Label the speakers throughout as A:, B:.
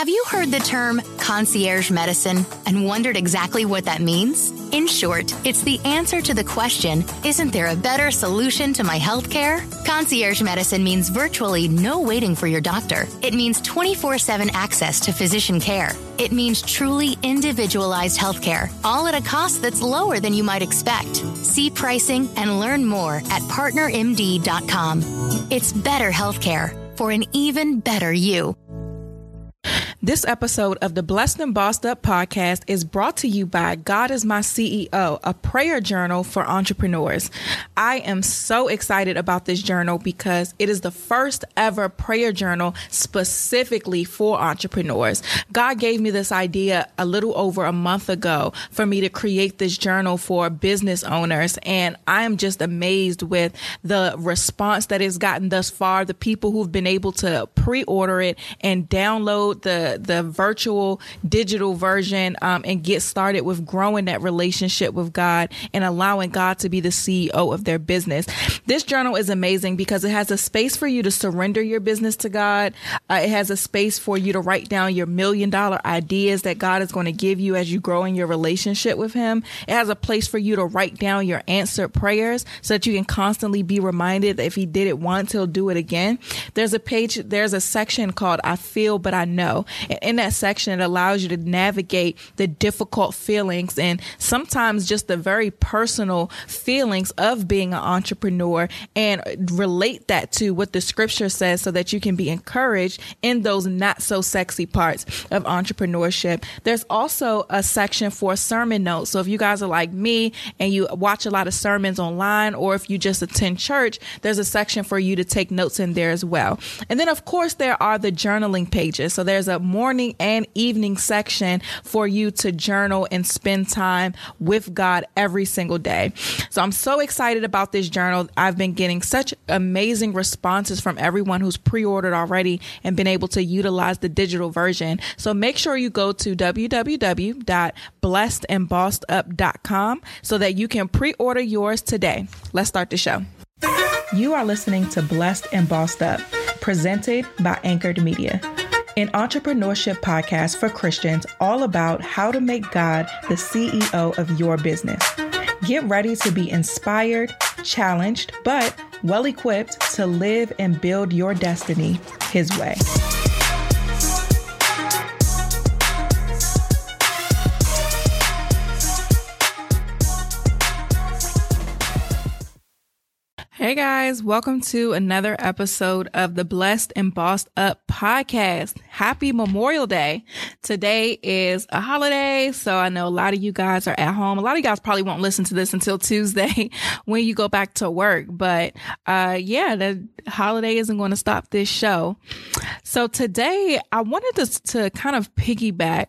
A: Have you heard the term concierge medicine and wondered exactly what that means? In short, it's the answer to the question Isn't there a better solution to my health care? Concierge medicine means virtually no waiting for your doctor. It means 24 7 access to physician care. It means truly individualized healthcare, all at a cost that's lower than you might expect. See pricing and learn more at partnermd.com. It's better healthcare for an even better you.
B: This episode of the Blessed and Bossed Up podcast is brought to you by God is My CEO, a prayer journal for entrepreneurs. I am so excited about this journal because it is the first ever prayer journal specifically for entrepreneurs. God gave me this idea a little over a month ago for me to create this journal for business owners. And I am just amazed with the response that it's gotten thus far, the people who've been able to pre order it and download the the virtual digital version um, and get started with growing that relationship with God and allowing God to be the CEO of their business. This journal is amazing because it has a space for you to surrender your business to God. Uh, it has a space for you to write down your million dollar ideas that God is going to give you as you grow in your relationship with Him. It has a place for you to write down your answered prayers so that you can constantly be reminded that if He did it once, He'll do it again. There's a page, there's a section called I Feel But I Know in that section, it allows you to navigate the difficult feelings and sometimes just the very personal feelings of being an entrepreneur and relate that to what the scripture says so that you can be encouraged in those not so sexy parts of entrepreneurship. There's also a section for sermon notes. So if you guys are like me and you watch a lot of sermons online or if you just attend church, there's a section for you to take notes in there as well. And then of course there are the journaling pages. So there's a morning and evening section for you to journal and spend time with God every single day. So I'm so excited about this journal. I've been getting such amazing responses from everyone who's pre ordered already and been able to utilize the digital version. So make sure you go to www.blessedandbossedup.com so that you can pre order yours today. Let's start the show. You are listening to Blessed and Bossed Up, presented by Anchored Media an entrepreneurship podcast for Christians all about how to make God the CEO of your business. Get ready to be inspired, challenged, but well equipped to live and build your destiny His way. Hey guys, welcome to another episode of the Blessed and Bossed Up podcast. Happy Memorial Day. Today is a holiday, so I know a lot of you guys are at home. A lot of you guys probably won't listen to this until Tuesday when you go back to work, but uh yeah, the holiday isn't going to stop this show. So today I wanted to, to kind of piggyback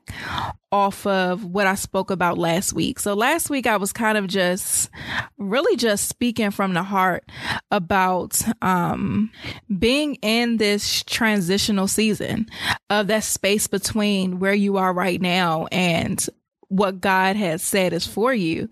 B: off of what I spoke about last week. So last week I was kind of just really just speaking from the heart about um being in this transitional season of that space between where you are right now and what God has said is for you.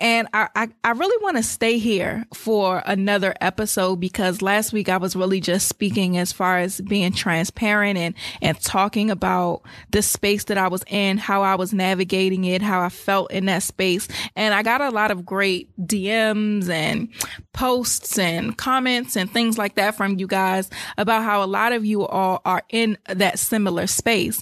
B: And I, I, I really want to stay here for another episode because last week I was really just speaking as far as being transparent and, and talking about the space that I was in, how I was navigating it, how I felt in that space. And I got a lot of great DMs and posts and comments and things like that from you guys about how a lot of you all are in that similar space.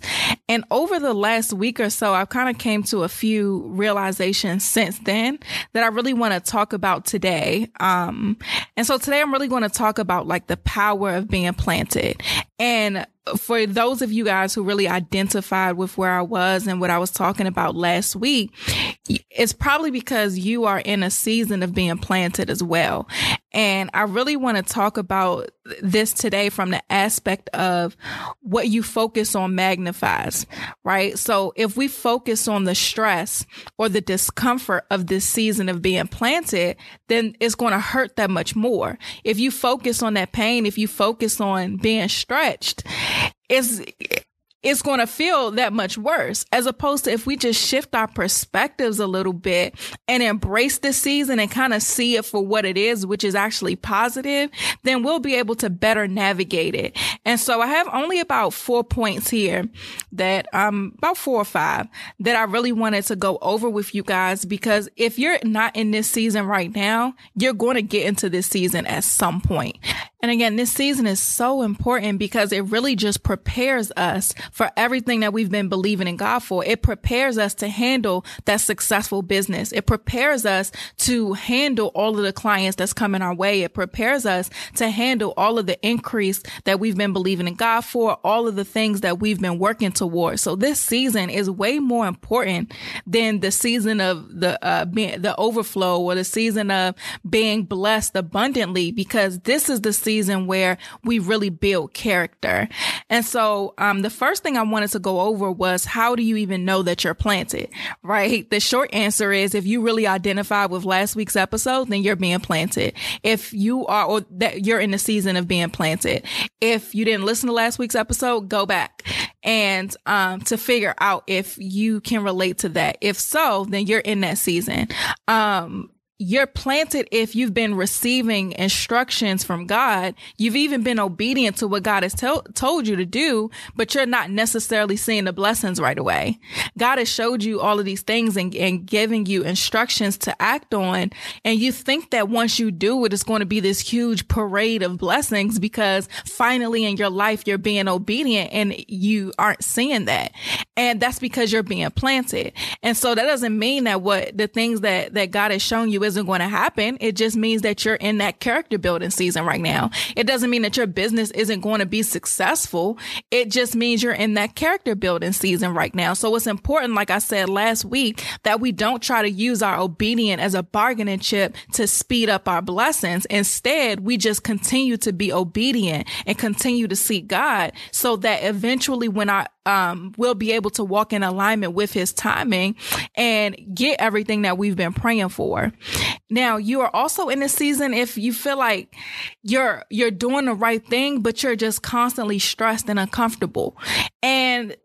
B: And over the last week or so, I've kind of came to a few realizations since then that I really want to talk about today. Um, and so today I'm really going to talk about like the power of being planted. And for those of you guys who really identified with where I was and what I was talking about last week, it's probably because you are in a season of being planted as well. And I really want to talk about this today from the aspect of what you focus on magnifies, right? So if we focus on the stress or the discomfort of this season of being planted, then it's going to hurt that much more. If you focus on that pain, if you focus on being stretched, it's it's going to feel that much worse as opposed to if we just shift our perspectives a little bit and embrace this season and kind of see it for what it is, which is actually positive, then we'll be able to better navigate it. And so I have only about four points here that, um, about four or five that I really wanted to go over with you guys because if you're not in this season right now, you're going to get into this season at some point. And again, this season is so important because it really just prepares us for everything that we've been believing in God for. It prepares us to handle that successful business. It prepares us to handle all of the clients that's coming our way. It prepares us to handle all of the increase that we've been believing in God for, all of the things that we've been working towards. So this season is way more important than the season of the, uh, being, the overflow or the season of being blessed abundantly because this is the season where we really build character. And so, um, the first thing I wanted to go over was how do you even know that you're planted, right? The short answer is if you really identify with last week's episode, then you're being planted. If you are, or that you're in the season of being planted. If you didn't listen to last week's episode, go back and, um, to figure out if you can relate to that. If so, then you're in that season. Um, you're planted if you've been receiving instructions from God. You've even been obedient to what God has to- told you to do, but you're not necessarily seeing the blessings right away. God has showed you all of these things and, and giving you instructions to act on. And you think that once you do it, it's going to be this huge parade of blessings because finally in your life, you're being obedient and you aren't seeing that. And that's because you're being planted. And so that doesn't mean that what the things that, that God has shown you isn't going to happen. It just means that you're in that character building season right now. It doesn't mean that your business isn't going to be successful. It just means you're in that character building season right now. So it's important, like I said last week, that we don't try to use our obedience as a bargaining chip to speed up our blessings. Instead, we just continue to be obedient and continue to seek God so that eventually when our um, we'll be able to walk in alignment with his timing and get everything that we've been praying for. Now, you are also in a season if you feel like you're, you're doing the right thing, but you're just constantly stressed and uncomfortable. And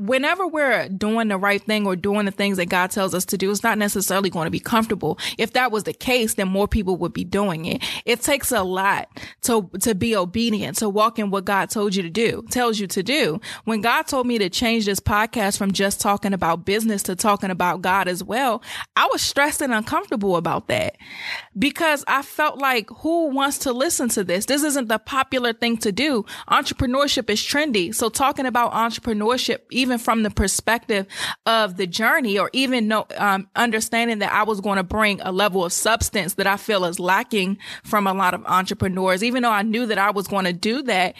B: whenever we're doing the right thing or doing the things that God tells us to do, it's not necessarily going to be comfortable. If that was the case, then more people would be doing it. It takes a lot to, to be obedient, to walk in what God told you to do, tells you to do. When God told me to change this podcast from just talking about business to talking about God as well, I was stressed and uncomfortable about that because I felt like who wants to listen to this? This isn't the popular thing to do. Entrepreneurship is trendy. So talking about entrepreneurship, even from the perspective of the journey or even um, understanding that I was going to bring a level of substance that I feel is lacking from a lot of entrepreneurs, even though I knew that I was going to do that.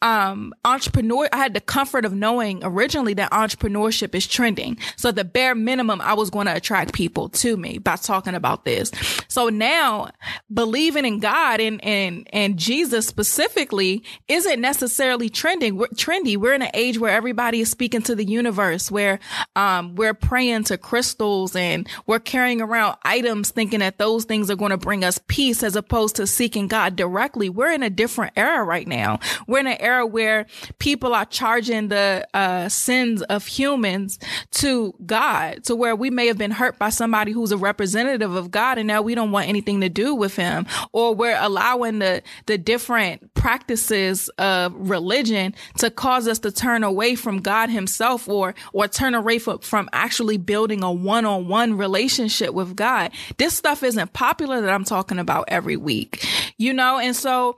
B: Um, entrepreneur, I had the comfort of knowing originally that entrepreneurship is trending. So the bare minimum, I was going to attract people to me by talking about this. So now believing in God and, and, and Jesus specifically isn't necessarily trending. We're trendy. We're in an age where everybody is speaking to to the universe, where um, we're praying to crystals and we're carrying around items thinking that those things are going to bring us peace as opposed to seeking God directly. We're in a different era right now. We're in an era where people are charging the uh, sins of humans to God, to where we may have been hurt by somebody who's a representative of God, and now we don't want anything to do with him, or we're allowing the the different practices of religion to cause us to turn away from God Himself, or or turn away from, from actually building a one on one relationship with God. This stuff isn't popular that I'm talking about every week, you know, and so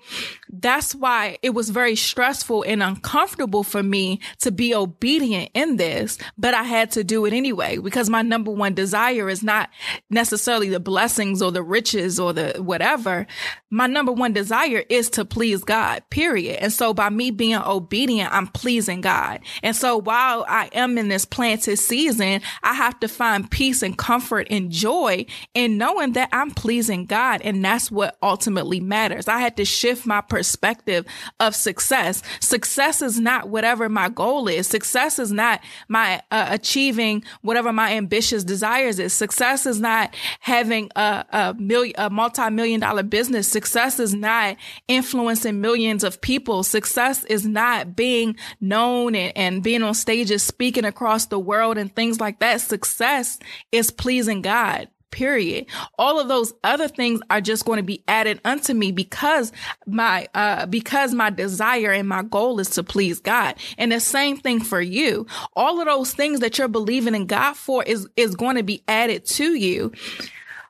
B: that's why it was very stressful and uncomfortable for me to be obedient in this, but I had to do it anyway because my number one desire is not necessarily the blessings or the riches or the whatever. My number one desire is to please God, period. And so by me being obedient, I'm pleasing God. And so while I am in this planted season, I have to find peace and comfort and joy in knowing that I'm pleasing God. And that's what ultimately matters. I had to shift my perspective of success. Success is not whatever my goal is. Success is not my uh, achieving whatever my ambitious desires is. Success is not having a, a million, a multi-million dollar business. Success is not influencing millions of people. Success is not being known and, and being on stages speaking across the world and things like that. Success is pleasing God period. All of those other things are just going to be added unto me because my, uh, because my desire and my goal is to please God. And the same thing for you. All of those things that you're believing in God for is, is going to be added to you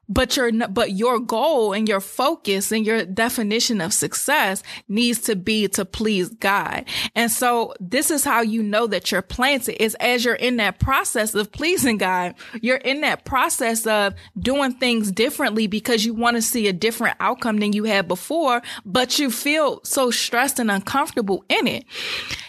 B: but your but your goal and your focus and your definition of success needs to be to please God. And so this is how you know that you're planted is as you're in that process of pleasing God, you're in that process of doing things differently because you want to see a different outcome than you had before, but you feel so stressed and uncomfortable in it.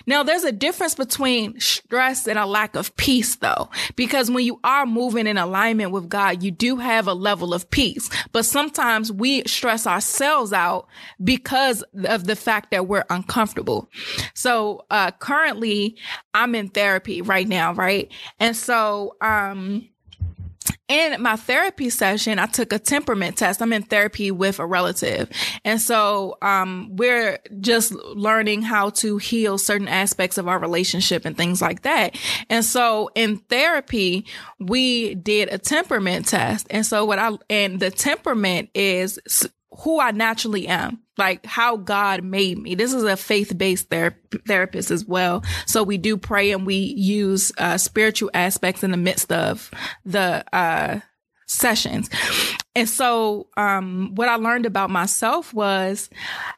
B: Now there's a difference between stress and a lack of peace though, because when you are moving in alignment with God, you do have a level level of peace. But sometimes we stress ourselves out because of the fact that we're uncomfortable. So, uh, currently I'm in therapy right now, right? And so, um, in my therapy session, I took a temperament test. I'm in therapy with a relative. And so, um, we're just learning how to heal certain aspects of our relationship and things like that. And so in therapy, we did a temperament test. And so what I, and the temperament is who I naturally am, like how God made me. This is a faith-based ther- therapist as well. So we do pray and we use uh, spiritual aspects in the midst of the uh, sessions. And so, um, what I learned about myself was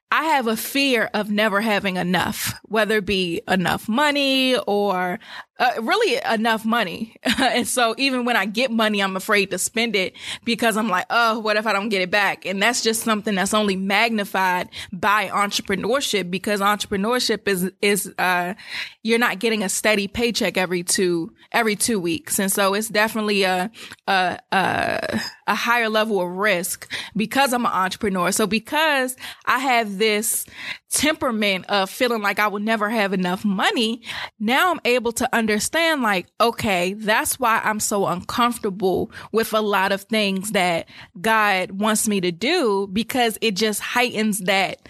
B: I have a fear of never having enough, whether it be enough money or uh, really enough money. and so even when I get money, I'm afraid to spend it because I'm like, oh, what if I don't get it back? And that's just something that's only magnified by entrepreneurship because entrepreneurship is, is, uh, you're not getting a steady paycheck every two, every two weeks. And so it's definitely a, a, a, a higher level of risk because I'm an entrepreneur. So because I have this temperament of feeling like I will never have enough money, now I'm able to understand like, okay, that's why I'm so uncomfortable with a lot of things that God wants me to do because it just heightens that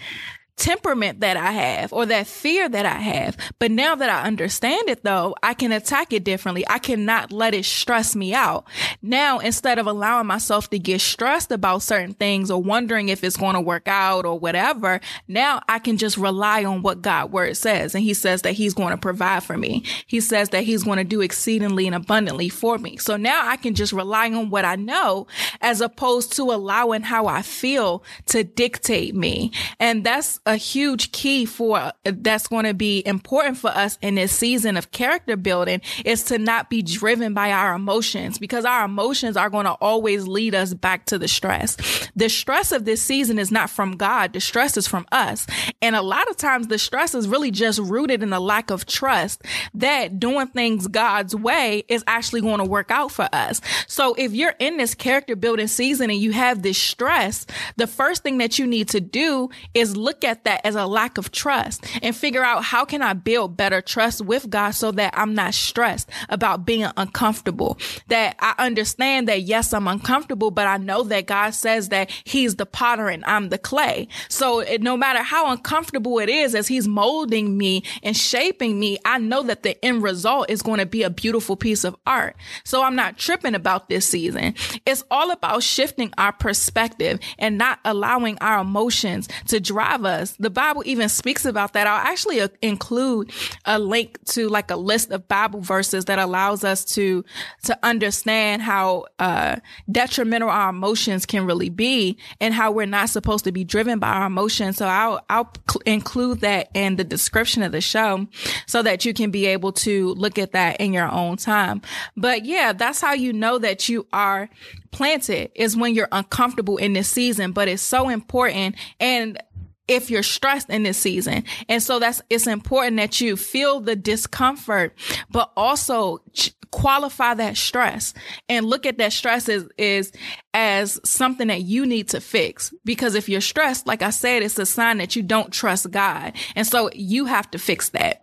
B: temperament that I have or that fear that I have. But now that I understand it though, I can attack it differently. I cannot let it stress me out. Now, instead of allowing myself to get stressed about certain things or wondering if it's going to work out or whatever, now I can just rely on what God word says. And he says that he's going to provide for me. He says that he's going to do exceedingly and abundantly for me. So now I can just rely on what I know as opposed to allowing how I feel to dictate me. And that's a huge key for that's going to be important for us in this season of character building is to not be driven by our emotions because our emotions are going to always lead us back to the stress. The stress of this season is not from God. The stress is from us. And a lot of times the stress is really just rooted in a lack of trust that doing things God's way is actually going to work out for us. So if you're in this character building season and you have this stress, the first thing that you need to do is look at at that as a lack of trust and figure out how can I build better trust with God so that I'm not stressed about being uncomfortable. That I understand that yes, I'm uncomfortable, but I know that God says that he's the potter and I'm the clay. So it, no matter how uncomfortable it is as he's molding me and shaping me, I know that the end result is going to be a beautiful piece of art. So I'm not tripping about this season. It's all about shifting our perspective and not allowing our emotions to drive us. The Bible even speaks about that. I'll actually uh, include a link to like a list of Bible verses that allows us to, to understand how, uh, detrimental our emotions can really be and how we're not supposed to be driven by our emotions. So I'll, I'll cl- include that in the description of the show so that you can be able to look at that in your own time. But yeah, that's how you know that you are planted is when you're uncomfortable in this season, but it's so important. And if you're stressed in this season. And so that's, it's important that you feel the discomfort, but also ch- qualify that stress and look at that stress as, is as something that you need to fix. Because if you're stressed, like I said, it's a sign that you don't trust God. And so you have to fix that.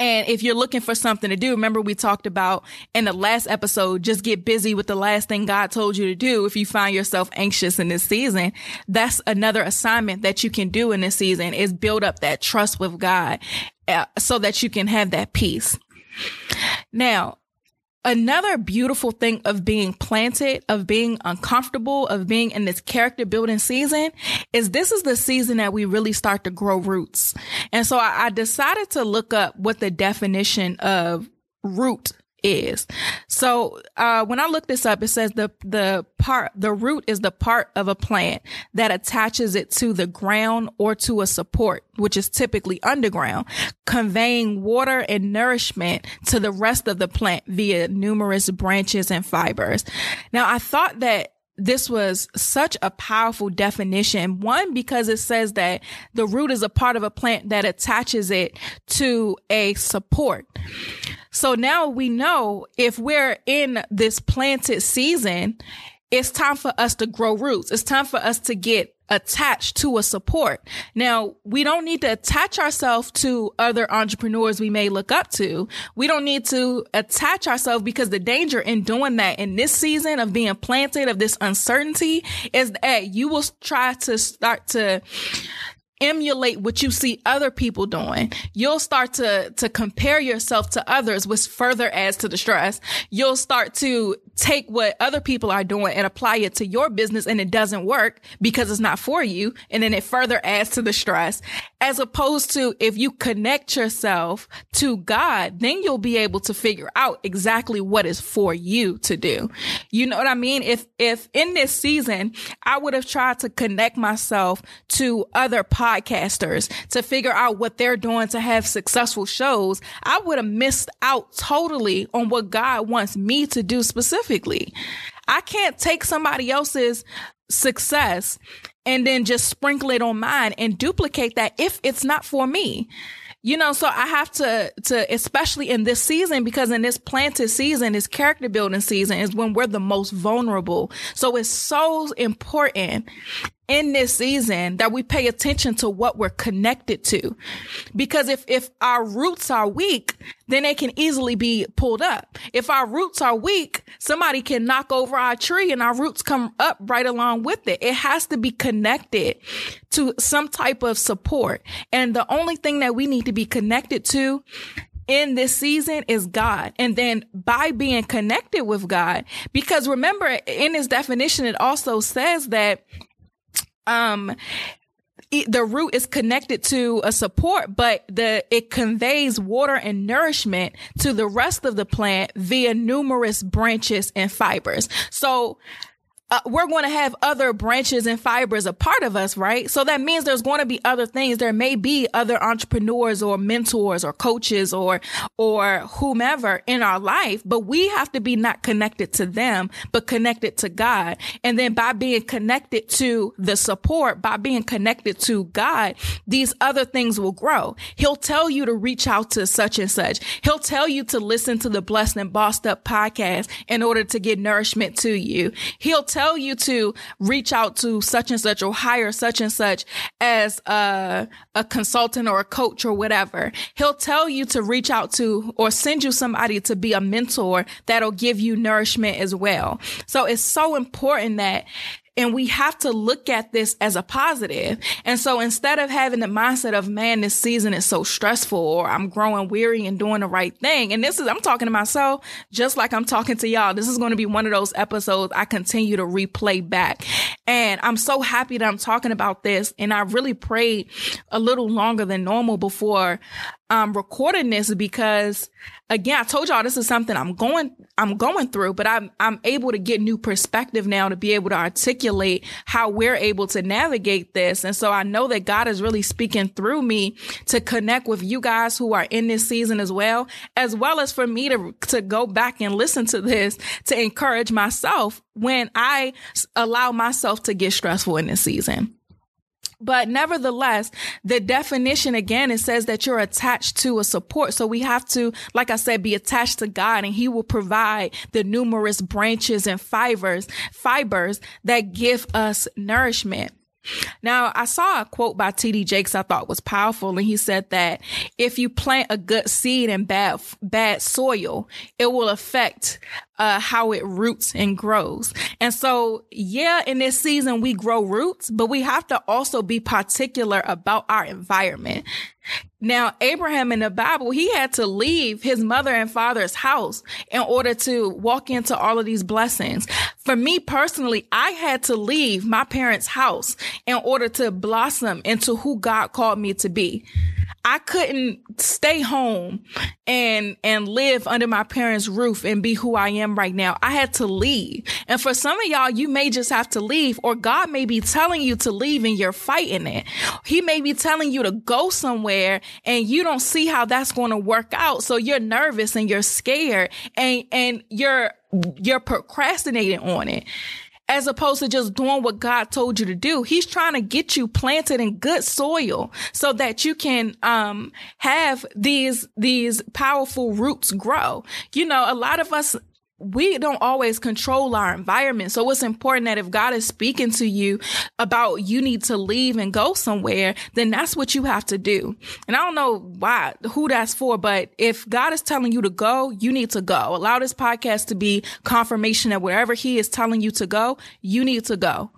B: And if you're looking for something to do, remember we talked about in the last episode, just get busy with the last thing God told you to do. If you find yourself anxious in this season, that's another assignment that you can do in this season is build up that trust with God uh, so that you can have that peace. Now, Another beautiful thing of being planted, of being uncomfortable, of being in this character building season is this is the season that we really start to grow roots. And so I, I decided to look up what the definition of root is. So, uh, when I look this up, it says the, the part, the root is the part of a plant that attaches it to the ground or to a support, which is typically underground, conveying water and nourishment to the rest of the plant via numerous branches and fibers. Now, I thought that this was such a powerful definition. One, because it says that the root is a part of a plant that attaches it to a support. So now we know if we're in this planted season, it's time for us to grow roots. It's time for us to get attached to a support. Now, we don't need to attach ourselves to other entrepreneurs we may look up to. We don't need to attach ourselves because the danger in doing that in this season of being planted of this uncertainty is that you will try to start to emulate what you see other people doing. You'll start to, to compare yourself to others, which further adds to the stress. You'll start to take what other people are doing and apply it to your business and it doesn't work because it's not for you. And then it further adds to the stress as opposed to if you connect yourself to God, then you'll be able to figure out exactly what is for you to do. You know what I mean? If, if in this season, I would have tried to connect myself to other podcasters to figure out what they're doing to have successful shows, I would have missed out totally on what God wants me to do specifically. I can't take somebody else's success and then just sprinkle it on mine and duplicate that if it's not for me. You know, so I have to, to, especially in this season, because in this planted season, this character building season is when we're the most vulnerable. So it's so important in this season that we pay attention to what we're connected to. Because if, if our roots are weak, then they can easily be pulled up. If our roots are weak, somebody can knock over our tree and our roots come up right along with it. It has to be connected to some type of support. And the only thing that we need to be connected to in this season is God. And then by being connected with God, because remember in his definition, it also says that um, the root is connected to a support, but the, it conveys water and nourishment to the rest of the plant via numerous branches and fibers. So uh, we're going to have other branches and fibers a part of us, right? So that means there's going to be other things. There may be other entrepreneurs or mentors or coaches or, or whomever in our life, but we have to be not connected to them, but connected to God. And then by being connected to the support, by being connected to God, these other things will grow. He'll tell you to reach out to such and such. He'll tell you to listen to the Blessed and Bossed Up podcast in order to get nourishment to you. He'll tell tell you to reach out to such and such or hire such and such as a, a consultant or a coach or whatever. He'll tell you to reach out to or send you somebody to be a mentor that'll give you nourishment as well. So it's so important that and we have to look at this as a positive. And so instead of having the mindset of, man, this season is so stressful or I'm growing weary and doing the right thing. And this is, I'm talking to myself just like I'm talking to y'all. This is going to be one of those episodes I continue to replay back. And I'm so happy that I'm talking about this. And I really prayed a little longer than normal before um, recording this because again, I told y'all this is something I'm going, I'm going through, but I'm, I'm able to get new perspective now to be able to articulate how we're able to navigate this. And so I know that God is really speaking through me to connect with you guys who are in this season as well, as well as for me to, to go back and listen to this to encourage myself when I allow myself to get stressful in this season. But nevertheless, the definition again, it says that you're attached to a support. So we have to, like I said, be attached to God and he will provide the numerous branches and fibers, fibers that give us nourishment. Now, I saw a quote by TD Jakes I thought was powerful, and he said that if you plant a good seed in bad bad soil, it will affect uh, how it roots and grows. And so, yeah, in this season we grow roots, but we have to also be particular about our environment. Now, Abraham in the Bible, he had to leave his mother and father's house in order to walk into all of these blessings. For me personally, I had to leave my parents' house in order to blossom into who God called me to be. I couldn't stay home and and live under my parents' roof and be who I am right now. I had to leave. And for some of y'all, you may just have to leave or God may be telling you to leave and you're fighting it. He may be telling you to go somewhere and you don't see how that's going to work out. So you're nervous and you're scared and and you're you're procrastinating on it as opposed to just doing what God told you to do. He's trying to get you planted in good soil so that you can um, have these these powerful roots grow. You know, a lot of us we don't always control our environment. So it's important that if God is speaking to you about you need to leave and go somewhere, then that's what you have to do. And I don't know why, who that's for, but if God is telling you to go, you need to go. Allow this podcast to be confirmation that wherever he is telling you to go, you need to go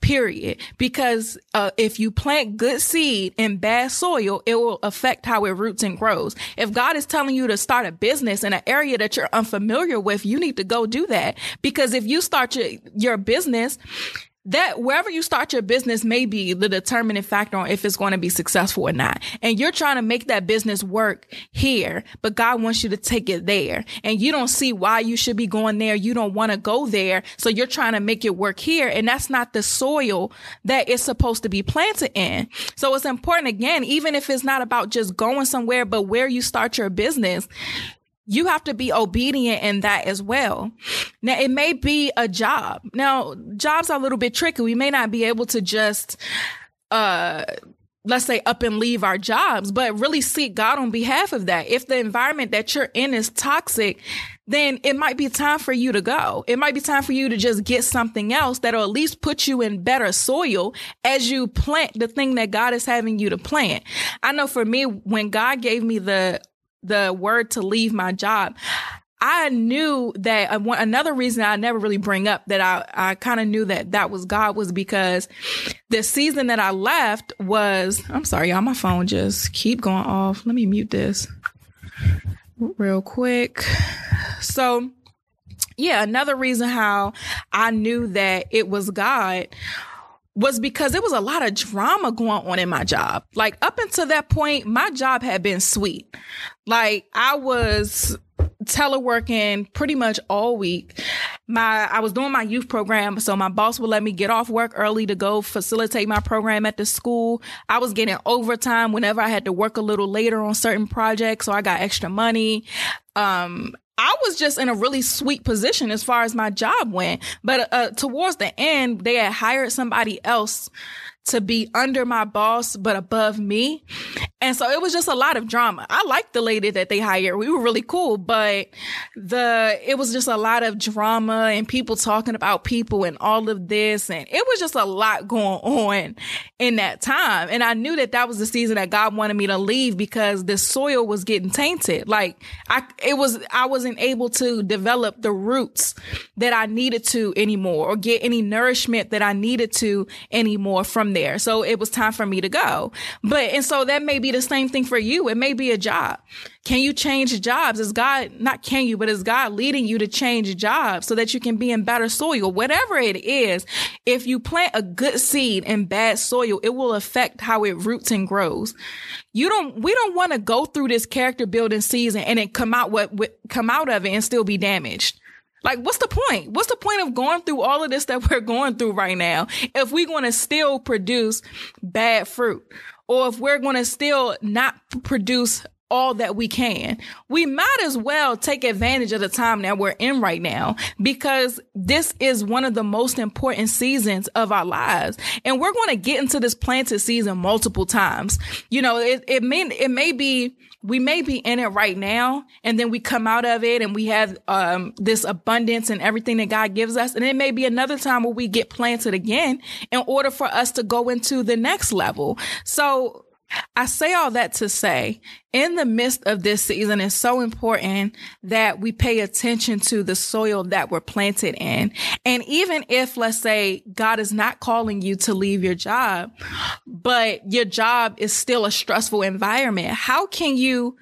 B: period. Because uh, if you plant good seed in bad soil, it will affect how it roots and grows. If God is telling you to start a business in an area that you're unfamiliar with, you need to go do that. Because if you start your, your business that wherever you start your business may be the determining factor on if it's going to be successful or not. And you're trying to make that business work here, but God wants you to take it there. And you don't see why you should be going there. You don't want to go there. So you're trying to make it work here. And that's not the soil that it's supposed to be planted in. So it's important again, even if it's not about just going somewhere, but where you start your business, you have to be obedient in that as well. Now, it may be a job. Now, jobs are a little bit tricky. We may not be able to just, uh, let's say up and leave our jobs, but really seek God on behalf of that. If the environment that you're in is toxic, then it might be time for you to go. It might be time for you to just get something else that'll at least put you in better soil as you plant the thing that God is having you to plant. I know for me, when God gave me the the word to leave my job, I knew that uh, another reason I never really bring up that I, I kind of knew that that was God was because the season that I left was, I'm sorry, y'all, my phone just keep going off. Let me mute this real quick. So yeah, another reason how I knew that it was God was because there was a lot of drama going on in my job. Like up until that point, my job had been sweet. Like I was teleworking pretty much all week. My I was doing my youth program, so my boss would let me get off work early to go facilitate my program at the school. I was getting overtime whenever I had to work a little later on certain projects, so I got extra money. Um, I was just in a really sweet position as far as my job went. But uh, towards the end, they had hired somebody else to be under my boss, but above me. And so it was just a lot of drama. I liked the lady that they hired. We were really cool, but the, it was just a lot of drama and people talking about people and all of this. And it was just a lot going on in that time. And I knew that that was the season that God wanted me to leave because the soil was getting tainted. Like I, it was, I wasn't able to develop the roots that I needed to anymore or get any nourishment that I needed to anymore from there. So it was time for me to go. But, and so that may be the same thing for you. It may be a job. Can you change jobs? Is God, not can you, but is God leading you to change jobs so that you can be in better soil? Whatever it is, if you plant a good seed in bad soil, it will affect how it roots and grows. You don't, we don't want to go through this character building season and it come out what, what come out of it and still be damaged. Like, what's the point? What's the point of going through all of this that we're going through right now if we're going to still produce bad fruit or if we're going to still not produce all that we can. We might as well take advantage of the time that we're in right now because this is one of the most important seasons of our lives. And we're going to get into this planted season multiple times. You know, it, it may, it may be, we may be in it right now and then we come out of it and we have, um, this abundance and everything that God gives us. And it may be another time where we get planted again in order for us to go into the next level. So I say all that to say, in the midst of this season, it's so important that we pay attention to the soil that we're planted in. And even if, let's say, God is not calling you to leave your job, but your job is still a stressful environment, how can you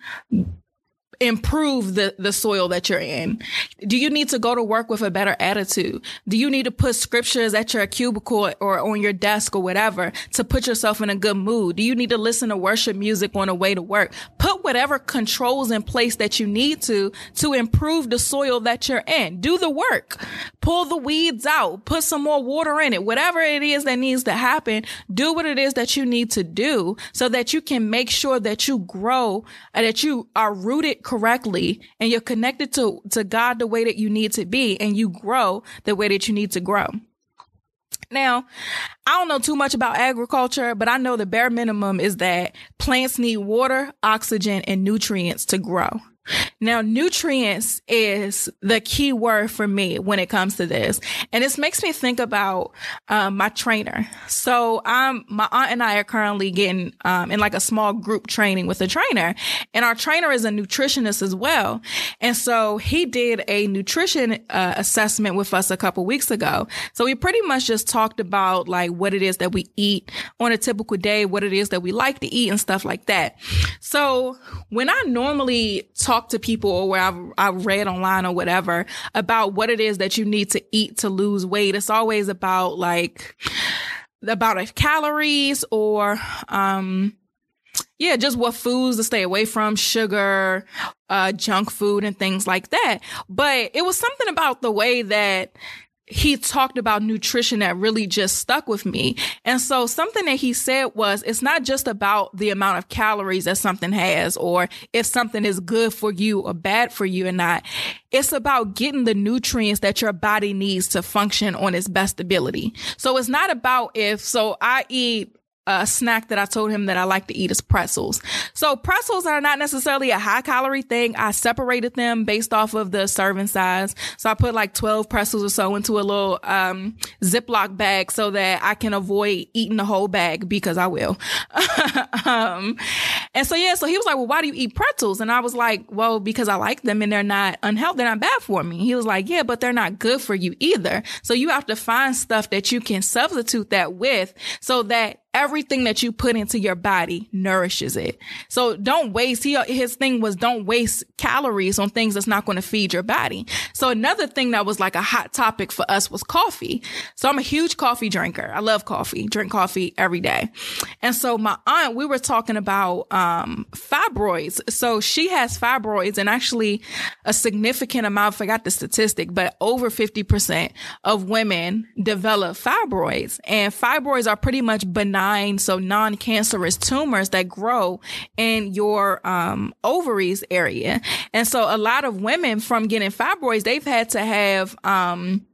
B: improve the, the soil that you're in? Do you need to go to work with a better attitude? Do you need to put scriptures at your cubicle or on your desk or whatever to put yourself in a good mood? Do you need to listen to worship music on the way to work? Whatever controls in place that you need to, to improve the soil that you're in. Do the work. Pull the weeds out. Put some more water in it. Whatever it is that needs to happen, do what it is that you need to do so that you can make sure that you grow and that you are rooted correctly and you're connected to, to God the way that you need to be and you grow the way that you need to grow. Now, I don't know too much about agriculture, but I know the bare minimum is that plants need water, oxygen, and nutrients to grow. Now, nutrients is the key word for me when it comes to this. And this makes me think about um, my trainer. So I'm, my aunt and I are currently getting um, in like a small group training with a trainer. And our trainer is a nutritionist as well. And so he did a nutrition uh, assessment with us a couple weeks ago. So we pretty much just talked about like what it is that we eat on a typical day, what it is that we like to eat and stuff like that. So when I normally talk to people or where I've, I've read online or whatever about what it is that you need to eat to lose weight. It's always about like, about calories or, um, yeah, just what foods to stay away from, sugar, uh, junk food and things like that. But it was something about the way that he talked about nutrition that really just stuck with me. And so something that he said was, it's not just about the amount of calories that something has or if something is good for you or bad for you or not. It's about getting the nutrients that your body needs to function on its best ability. So it's not about if, so I eat a snack that I told him that I like to eat is pretzels. So pretzels are not necessarily a high calorie thing. I separated them based off of the serving size. So I put like 12 pretzels or so into a little, um, Ziploc bag so that I can avoid eating the whole bag because I will. um, and so yeah, so he was like, well, why do you eat pretzels? And I was like, well, because I like them and they're not unhealthy. They're not bad for me. He was like, yeah, but they're not good for you either. So you have to find stuff that you can substitute that with so that everything that you put into your body nourishes it. So don't waste. He, his thing was don't waste calories on things that's not going to feed your body. So another thing that was like a hot topic for us was coffee. So I'm a huge coffee drinker. I love coffee, drink coffee every day. And so my aunt, we were talking about, um, fibroids. So she has fibroids and actually a significant amount, I forgot the statistic, but over 50% of women develop fibroids and fibroids are pretty much benign benign, so non-cancerous tumors that grow in your um, ovaries area. And so a lot of women from getting fibroids, they've had to have um,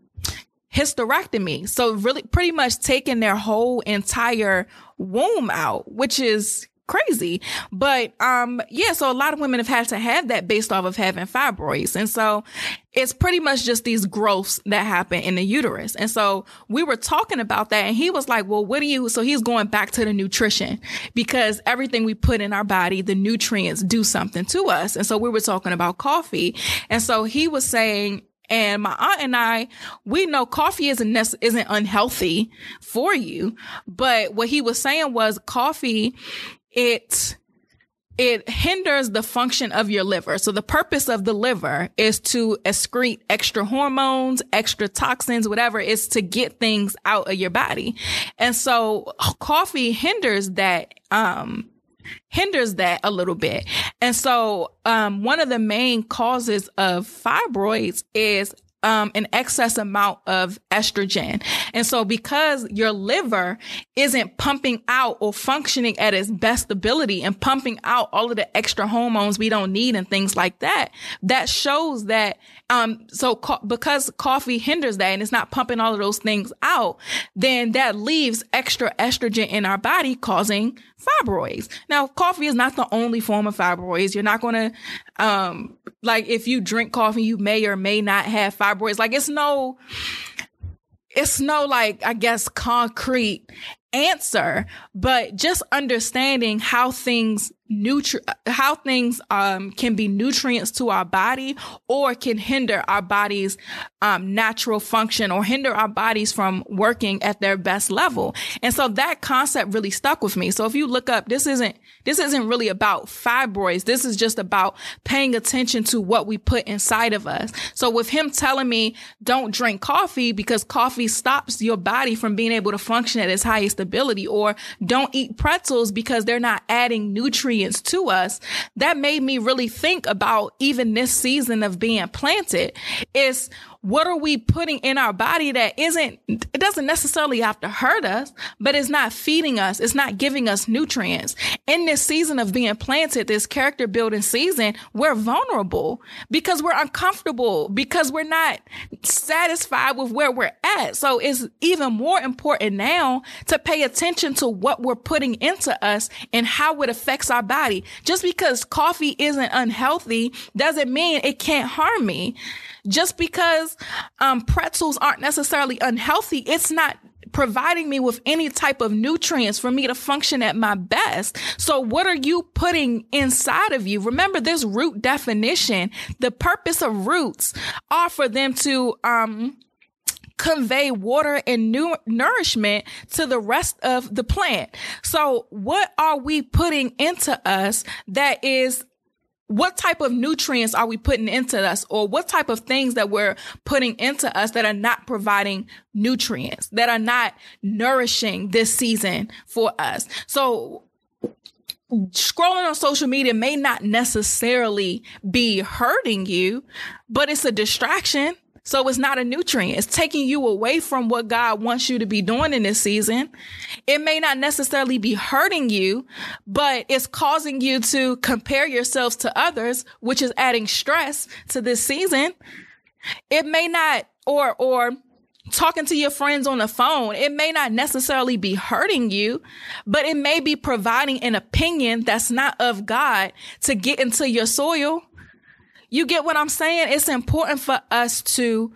B: hysterectomy. So really pretty much taking their whole entire womb out, which is crazy. But um yeah, so a lot of women have had to have that based off of having fibroids. And so it's pretty much just these growths that happen in the uterus. And so we were talking about that and he was like, well, what do you, so he's going back to the nutrition because everything we put in our body, the nutrients do something to us. And so we were talking about coffee. And so he was saying, and my aunt and I, we know coffee isn't isn't unhealthy for you, but what he was saying was coffee it it hinders the function of your liver. So the purpose of the liver is to excrete extra hormones, extra toxins, whatever, is to get things out of your body. And so coffee hinders that, um, hinders that a little bit. And so, um, one of the main causes of fibroids is um, an excess amount of estrogen. And so because your liver isn't pumping out or functioning at its best ability and pumping out all of the extra hormones we don't need and things like that, that shows that, um, so co- because coffee hinders that and it's not pumping all of those things out, then that leaves extra estrogen in our body causing fibroids. Now, coffee is not the only form of fibroids. You're not going to, um, like if you drink coffee, you may or may not have fibroids. Like it's no, it's no like, I guess, concrete answer, but just understanding how things nutri- how things um, can be nutrients to our body or can hinder our body's um, natural function or hinder our bodies from working at their best level. And so that concept really stuck with me. So if you look up, this isn't this isn't really about fibroids. This is just about paying attention to what we put inside of us. So with him telling me don't drink coffee because coffee stops your body from being able to function at its highest ability or don't eat pretzels because they're not adding nutrients to us, that made me really think about even this season of being planted is what are we putting in our body that isn't, it doesn't necessarily have to hurt us, but it's not feeding us. It's not giving us nutrients. In this season of being planted, this character building season, we're vulnerable because we're uncomfortable, because we're not satisfied with where we're at. So it's even more important now to pay attention to what we're putting into us and how it affects our body. Just because coffee isn't unhealthy doesn't mean it can't harm me. Just because um, pretzels aren't necessarily unhealthy, it's not providing me with any type of nutrients for me to function at my best. So what are you putting inside of you? Remember this root definition. The purpose of roots are for them to, um, convey water and nourishment to the rest of the plant. So what are we putting into us that is what type of nutrients are we putting into us or what type of things that we're putting into us that are not providing nutrients that are not nourishing this season for us? So scrolling on social media may not necessarily be hurting you but it's a distraction so it's not a nutrient. It's taking you away from what God wants you to be doing in this season. It may not necessarily be hurting you, but it's causing you to compare yourselves to others, which is adding stress to this season. It may not, or, or, talking to your friends on the phone, it may not necessarily be hurting you, but it may be providing an opinion that's not of God to get into your soil you get what I'm saying? It's important for us to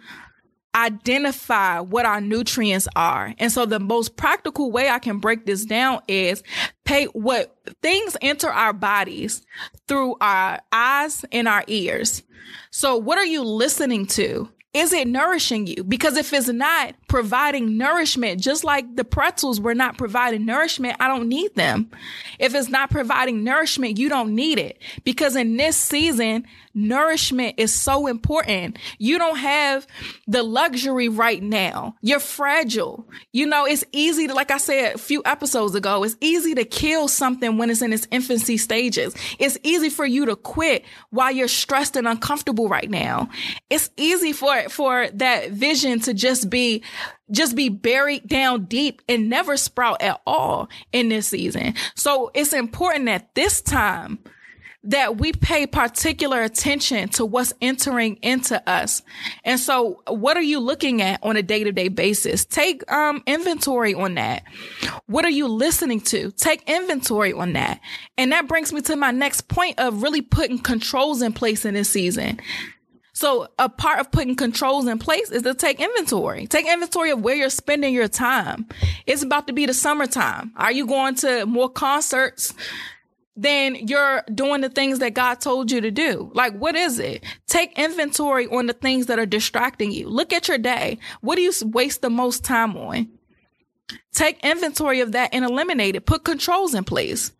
B: identify what our nutrients are. And so the most practical way I can break this down is pay what things enter our bodies through our eyes and our ears. So what are you listening to? Is it nourishing you? Because if it's not providing nourishment, just like the pretzels were not providing nourishment, I don't need them. If it's not providing nourishment, you don't need it. Because in this season, nourishment is so important. You don't have the luxury right now. You're fragile. You know, it's easy to, like I said a few episodes ago, it's easy to kill something when it's in its infancy stages. It's easy for you to quit while you're stressed and uncomfortable right now. It's easy for, for that vision to just be just be buried down deep and never sprout at all in this season. So it's important at this time that we pay particular attention to what's entering into us. And so what are you looking at on a day to day basis? Take um, inventory on that. What are you listening to? Take inventory on that. And that brings me to my next point of really putting controls in place in this season. So a part of putting controls in place is to take inventory. Take inventory of where you're spending your time. It's about to be the summertime. Are you going to more concerts? then you're doing the things that God told you to do. Like, what is it? Take inventory on the things that are distracting you. Look at your day. What do you waste the most time on? Take inventory of that and eliminate it. Put controls in place.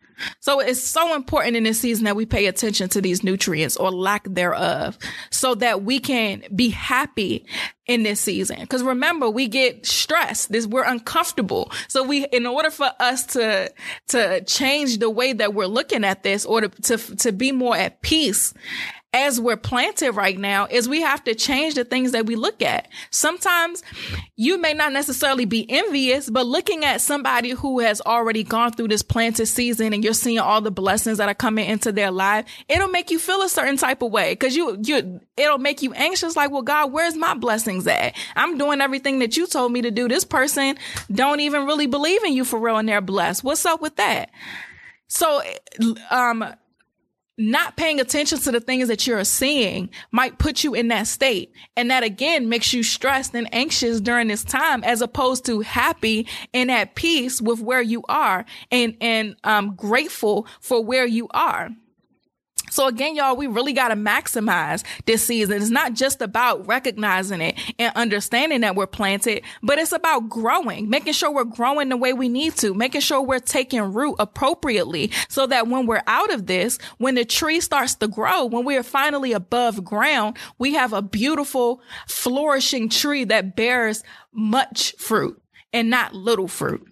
B: So it's so important in this season that we pay attention to these nutrients or lack thereof so that we can be happy in this season. Cause remember, we get stressed. This, we're uncomfortable. So we, in order for us to, to change the way that we're looking at this or to, to, to be more at peace as we're planted right now is we have to change the things that we look at. Sometimes you may not necessarily be envious, but looking at somebody who has already gone through this planted season and you're seeing all the blessings that are coming into their life, it'll make you feel a certain type of way because you, you, it'll make you anxious. Like, well, God, where's my blessings at? I'm doing everything that you told me to do. This person don't even really believe in you for real and they're blessed. What's up with that? So, um, not paying attention to the things that you're seeing might put you in that state. And that again makes you stressed and anxious during this time as opposed to happy and at peace with where you are and, and, um, grateful for where you are. So again, y'all, we really got to maximize this season. It's not just about recognizing it and understanding that we're planted, but it's about growing, making sure we're growing the way we need to, making sure we're taking root appropriately so that when we're out of this, when the tree starts to grow, when we are finally above ground, we have a beautiful flourishing tree that bears much fruit and not little fruit.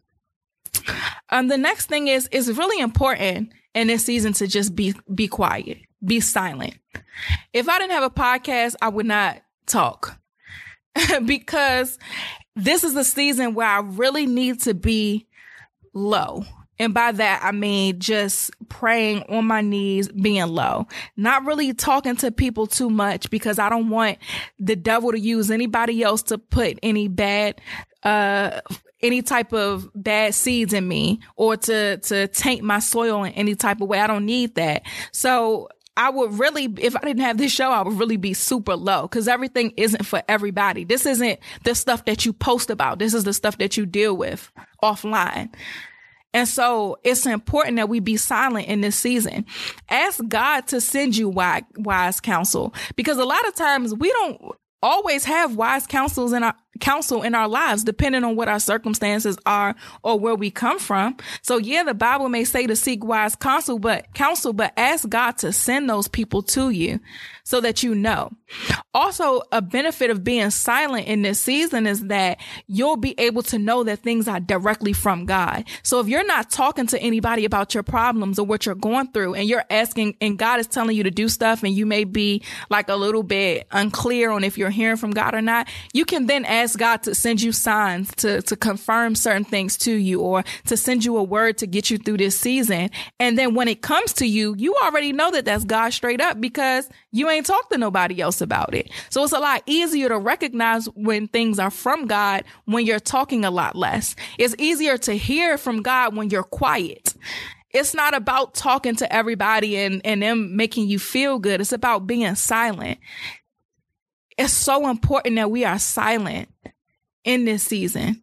B: Um, the next thing is, is really important in this season to just be be quiet, be silent. If I didn't have a podcast, I would not talk because this is the season where I really need to be low. And by that, I mean just praying on my knees, being low, not really talking to people too much because I don't want the devil to use anybody else to put any bad, uh, any type of bad seeds in me or to, to taint my soil in any type of way. I don't need that. So I would really, if I didn't have this show, I would really be super low because everything isn't for everybody. This isn't the stuff that you post about. This is the stuff that you deal with offline. And so it's important that we be silent in this season. Ask God to send you wise, wise counsel because a lot of times we don't always have wise counsels in our counsel in our lives, depending on what our circumstances are or where we come from. So yeah, the Bible may say to seek wise counsel, but counsel, but ask God to send those people to you so that you know. Also, a benefit of being silent in this season is that you'll be able to know that things are directly from God. So if you're not talking to anybody about your problems or what you're going through and you're asking and God is telling you to do stuff and you may be like a little bit unclear on if you're hearing from God or not, you can then ask ask God to send you signs to, to confirm certain things to you or to send you a word to get you through this season. And then when it comes to you, you already know that that's God straight up because you ain't talked to nobody else about it. So it's a lot easier to recognize when things are from God when you're talking a lot less. It's easier to hear from God when you're quiet it's not about talking to everybody and, and them making you feel good. It's about being silent. It's so important that we are silent in this season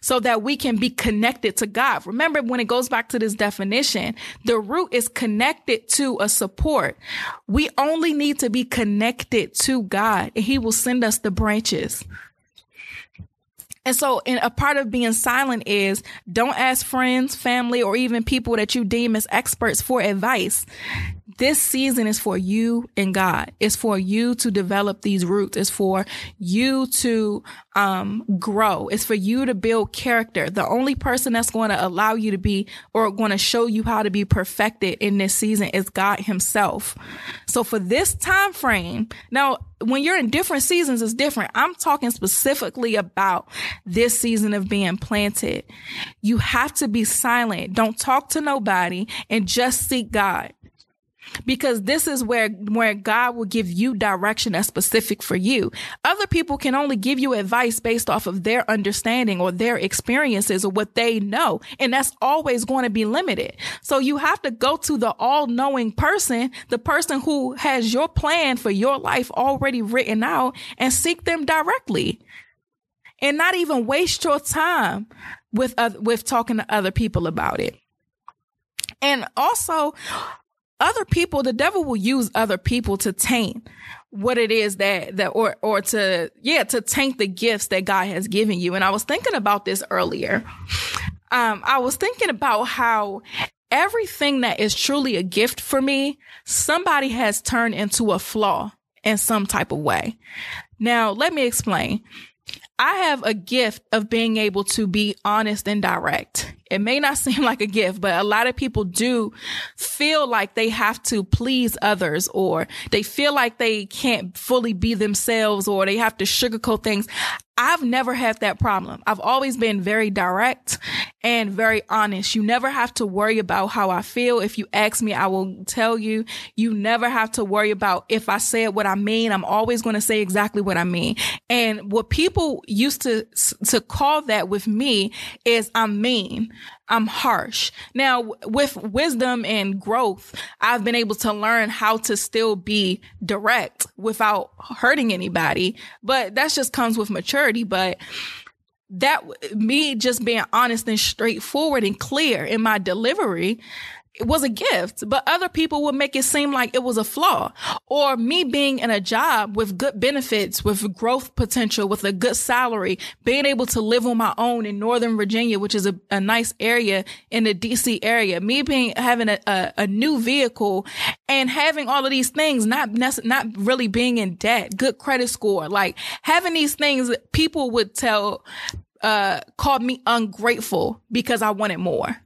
B: so that we can be connected to God. Remember, when it goes back to this definition, the root is connected to a support. We only need to be connected to God and he will send us the branches. And so, in a part of being silent is don't ask friends, family, or even people that you deem as experts for advice this season is for you and God. It's for you to develop these roots. It's for you to um, grow. It's for you to build character. The only person that's going to allow you to be or going to show you how to be perfected in this season is God himself. So for this time frame, now when you're in different seasons, it's different. I'm talking specifically about this season of being planted. You have to be silent. Don't talk to nobody and just seek God. Because this is where where God will give you direction that's specific for you. Other people can only give you advice based off of their understanding or their experiences or what they know, and that's always going to be limited. So you have to go to the all-knowing person, the person who has your plan for your life already written out and seek them directly. And not even waste your time with uh, with talking to other people about it. And also, other people, the devil will use other people to taint what it is that that or or to yeah to taint the gifts that God has given you. And I was thinking about this earlier. Um, I was thinking about how everything that is truly a gift for me, somebody has turned into a flaw in some type of way. Now, let me explain. I have a gift of being able to be honest and direct. It may not seem like a gift, but a lot of people do feel like they have to please others or they feel like they can't fully be themselves or they have to sugarcoat things. I've never had that problem. I've always been very direct and very honest. You never have to worry about how I feel. If you ask me, I will tell you. You never have to worry about if I said what I mean. I'm always going to say exactly what I mean. And what people used to, to call that with me is I'm mean. I'm harsh. Now, with wisdom and growth, I've been able to learn how to still be direct without hurting anybody. But that just comes with maturity. But that me just being honest and straightforward and clear in my delivery it was a gift, but other people would make it seem like it was a flaw. Or me being in a job with good benefits, with growth potential, with a good salary, being able to live on my own in Northern Virginia, which is a, a nice area in the DC area, me being, having a, a, a, new vehicle and having all of these things, not, not really being in debt, good credit score, like having these things, people would tell, uh, called me ungrateful because I wanted more.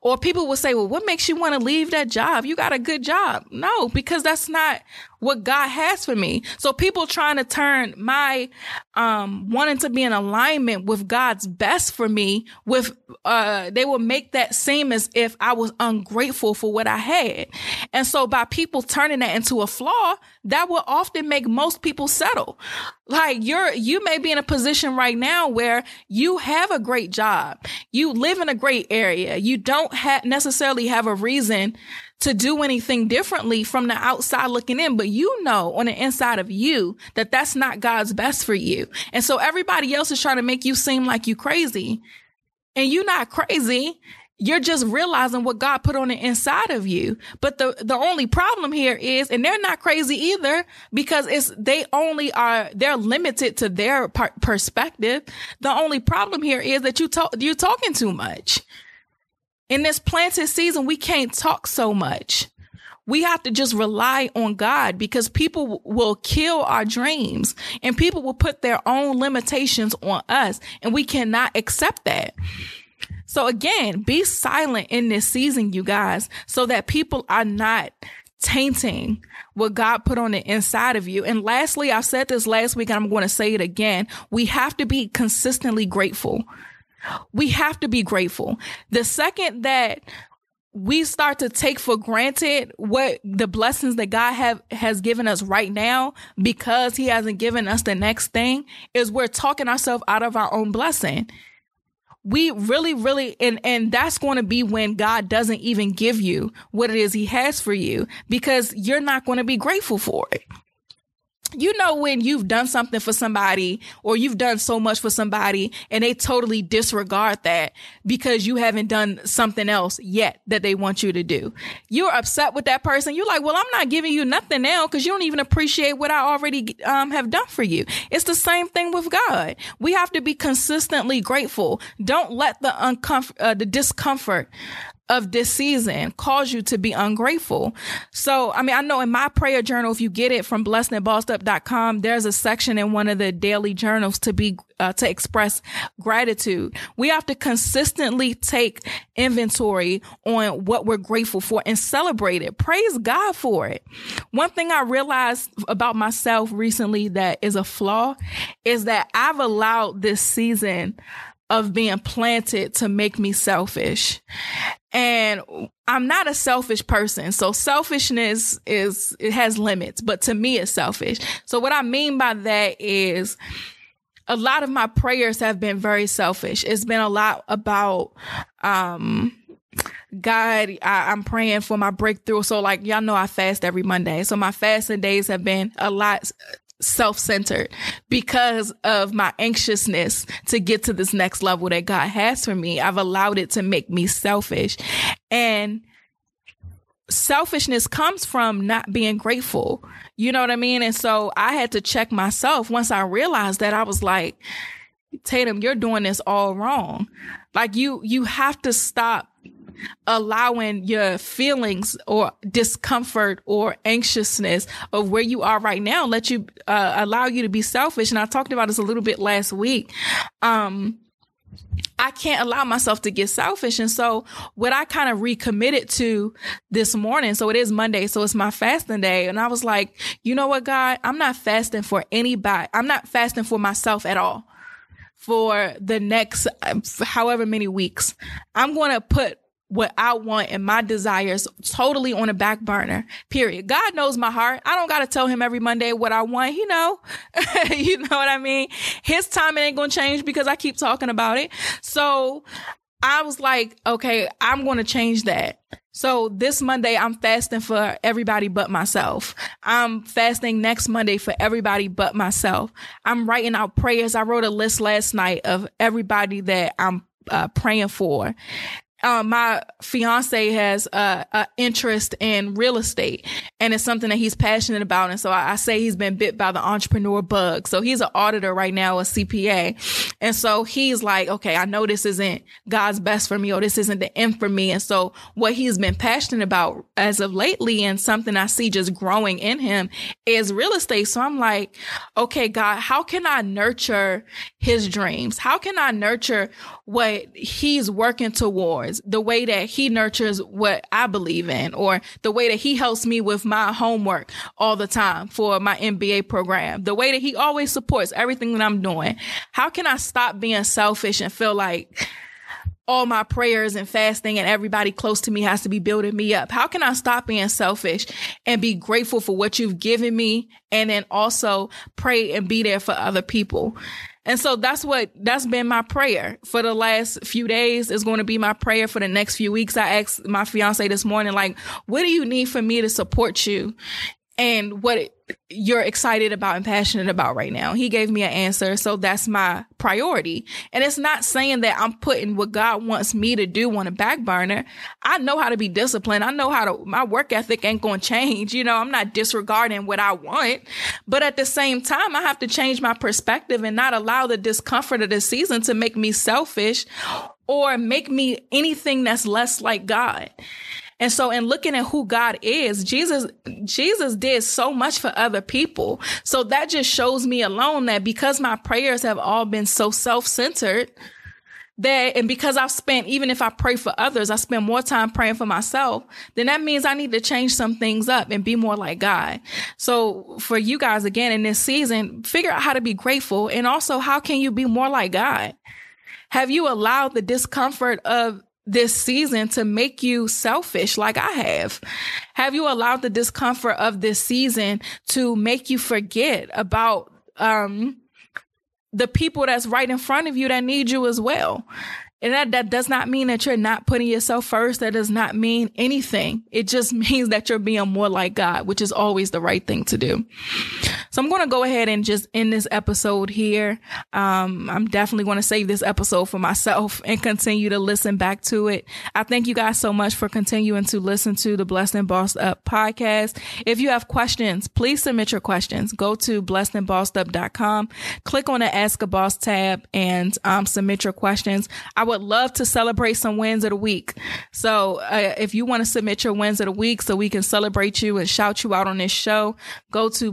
B: Or people will say, well, what makes you want to leave that job? You got a good job. No, because that's not what God has for me. So people trying to turn my um wanting to be in alignment with God's best for me with uh they will make that seem as if I was ungrateful for what I had. And so by people turning that into a flaw, that will often make most people settle. Like you're you may be in a position right now where you have a great job. You live in a great area. You don't ha- necessarily have a reason to do anything differently from the outside looking in, but you know on the inside of you that that's not God's best for you. And so everybody else is trying to make you seem like you crazy and you're not crazy. You're just realizing what God put on the inside of you. But the, the only problem here is, and they're not crazy either because it's, they only are, they're limited to their perspective. The only problem here is that you talk, you're talking too much. In this planted season, we can't talk so much. We have to just rely on God because people will kill our dreams and people will put their own limitations on us and we cannot accept that. So again, be silent in this season, you guys, so that people are not tainting what God put on the inside of you. And lastly, I said this last week and I'm going to say it again. We have to be consistently grateful. We have to be grateful. The second that we start to take for granted what the blessings that God have has given us right now because he hasn't given us the next thing is we're talking ourselves out of our own blessing. We really, really, and, and that's going to be when God doesn't even give you what it is he has for you because you're not going to be grateful for it you know when you've done something for somebody or you've done so much for somebody and they totally disregard that because you haven't done something else yet that they want you to do. You're upset with that person. You're like, well, I'm not giving you nothing now because you don't even appreciate what I already um, have done for you. It's the same thing with God. We have to be consistently grateful. Don't let the uncomfort, uh, the discomfort of this season cause you to be ungrateful. So, I mean, I know in my prayer journal, if you get it from blessedandbossedup.com, there's a section in one of the daily journals to be, uh, to express gratitude. We have to consistently take inventory on what we're grateful for and celebrate it. Praise God for it. One thing I realized about myself recently that is a flaw is that I've allowed this season of being planted to make me selfish. And I'm not a selfish person. So selfishness is, it has limits, but to me it's selfish. So what I mean by that is, a lot of my prayers have been very selfish. It's been a lot about, um, God, I, am praying for my breakthrough. So like y'all know I fast every Monday. So my fasting days have been a lot self-centered because of my anxiousness to get to this next level that God has for me. I've allowed it to make me selfish. And selfishness comes from not being grateful. You know what I mean? And so I had to check myself once I realized that I was like, Tatum, you're doing this all wrong. Like you, you have to stop allowing your feelings or discomfort or anxiousness of where you are right now let you uh, allow you to be selfish and i talked about this a little bit last week um I can't allow myself to get selfish. And so what I kind of recommitted to this morning, so it is Monday, so it's my fasting day. And I was like, you know what, God, I'm not fasting for anybody. I'm not fasting for myself at all for the next however many weeks. I'm going to put what I want and my desires totally on a back burner. Period. God knows my heart. I don't got to tell him every Monday what I want. He know. you know what I mean? His timing ain't going to change because I keep talking about it. So I was like, okay, I'm going to change that. So this Monday, I'm fasting for everybody but myself. I'm fasting next Monday for everybody but myself. I'm writing out prayers. I wrote a list last night of everybody that I'm uh, praying for uh, my fiance has a, a, interest in real estate and it's something that he's passionate about. And so I, I, say he's been bit by the entrepreneur bug. So he's an auditor right now, a CPA. And so he's like, okay, I know this isn't God's best for me or this isn't the end for me. And so what he's been passionate about as of lately and something I see just growing in him is real estate. So I'm like, okay, God, how can I nurture his dreams? How can I nurture what he's working towards, the way that he nurtures what I believe in, or the way that he helps me with my homework all the time for my MBA program, the way that he always supports everything that I'm doing. How can I stop being selfish and feel like all my prayers and fasting and everybody close to me has to be building me up? How can I stop being selfish and be grateful for what you've given me and then also pray and be there for other people? And so that's what, that's been my prayer for the last few days is going to be my prayer for the next few weeks. I asked my fiance this morning, like, what do you need for me to support you? And what you're excited about and passionate about right now. He gave me an answer. So that's my priority. And it's not saying that I'm putting what God wants me to do on a back burner. I know how to be disciplined. I know how to, my work ethic ain't going to change. You know, I'm not disregarding what I want. But at the same time, I have to change my perspective and not allow the discomfort of the season to make me selfish or make me anything that's less like God. And so in looking at who God is, Jesus, Jesus did so much for other people. So that just shows me alone that because my prayers have all been so self-centered, that and because I've spent even if I pray for others, I spend more time praying for myself, then that means I need to change some things up and be more like God. So for you guys again in this season, figure out how to be grateful and also how can you be more like God? Have you allowed the discomfort of this season to make you selfish like I have? Have you allowed the discomfort of this season to make you forget about um the people that's right in front of you that need you as well? And that, that does not mean that you're not putting yourself first. That does not mean anything. It just means that you're being more like God, which is always the right thing to do. So I'm going to go ahead and just end this episode here. Um, I'm definitely going to save this episode for myself and continue to listen back to it. I thank you guys so much for continuing to listen to the Blessed and Bossed Up podcast. If you have questions, please submit your questions. Go to blessedandbossedup.com, click on the Ask a Boss tab and um, submit your questions. I would love to celebrate some wins of the week. So uh, if you want to submit your wins of the week so we can celebrate you and shout you out on this show, go to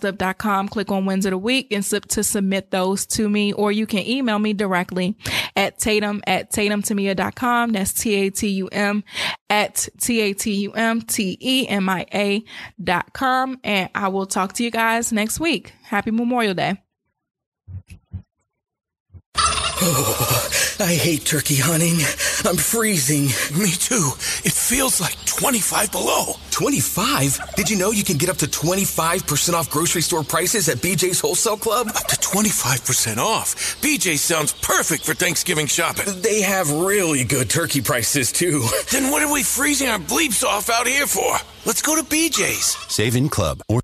B: blessedandbossedup.com, click on wins of the week and sub- to submit those to me, or you can email me directly at tatum at tatumtemia.com. That's T-A-T-U-M at T-A-T-U-M-T-E-M-I-A dot com. And I will talk to you guys next week. Happy Memorial Day.
C: Oh, I hate turkey hunting. I'm freezing.
D: Me too. It feels like 25 below.
C: 25? Did you know you can get up to 25% off grocery store prices at BJ's Wholesale Club?
D: Up to 25% off. BJ sounds perfect for Thanksgiving shopping.
C: They have really good turkey prices too.
D: Then what are we freezing our bleeps off out here for? Let's go to BJ's.
E: Save in club or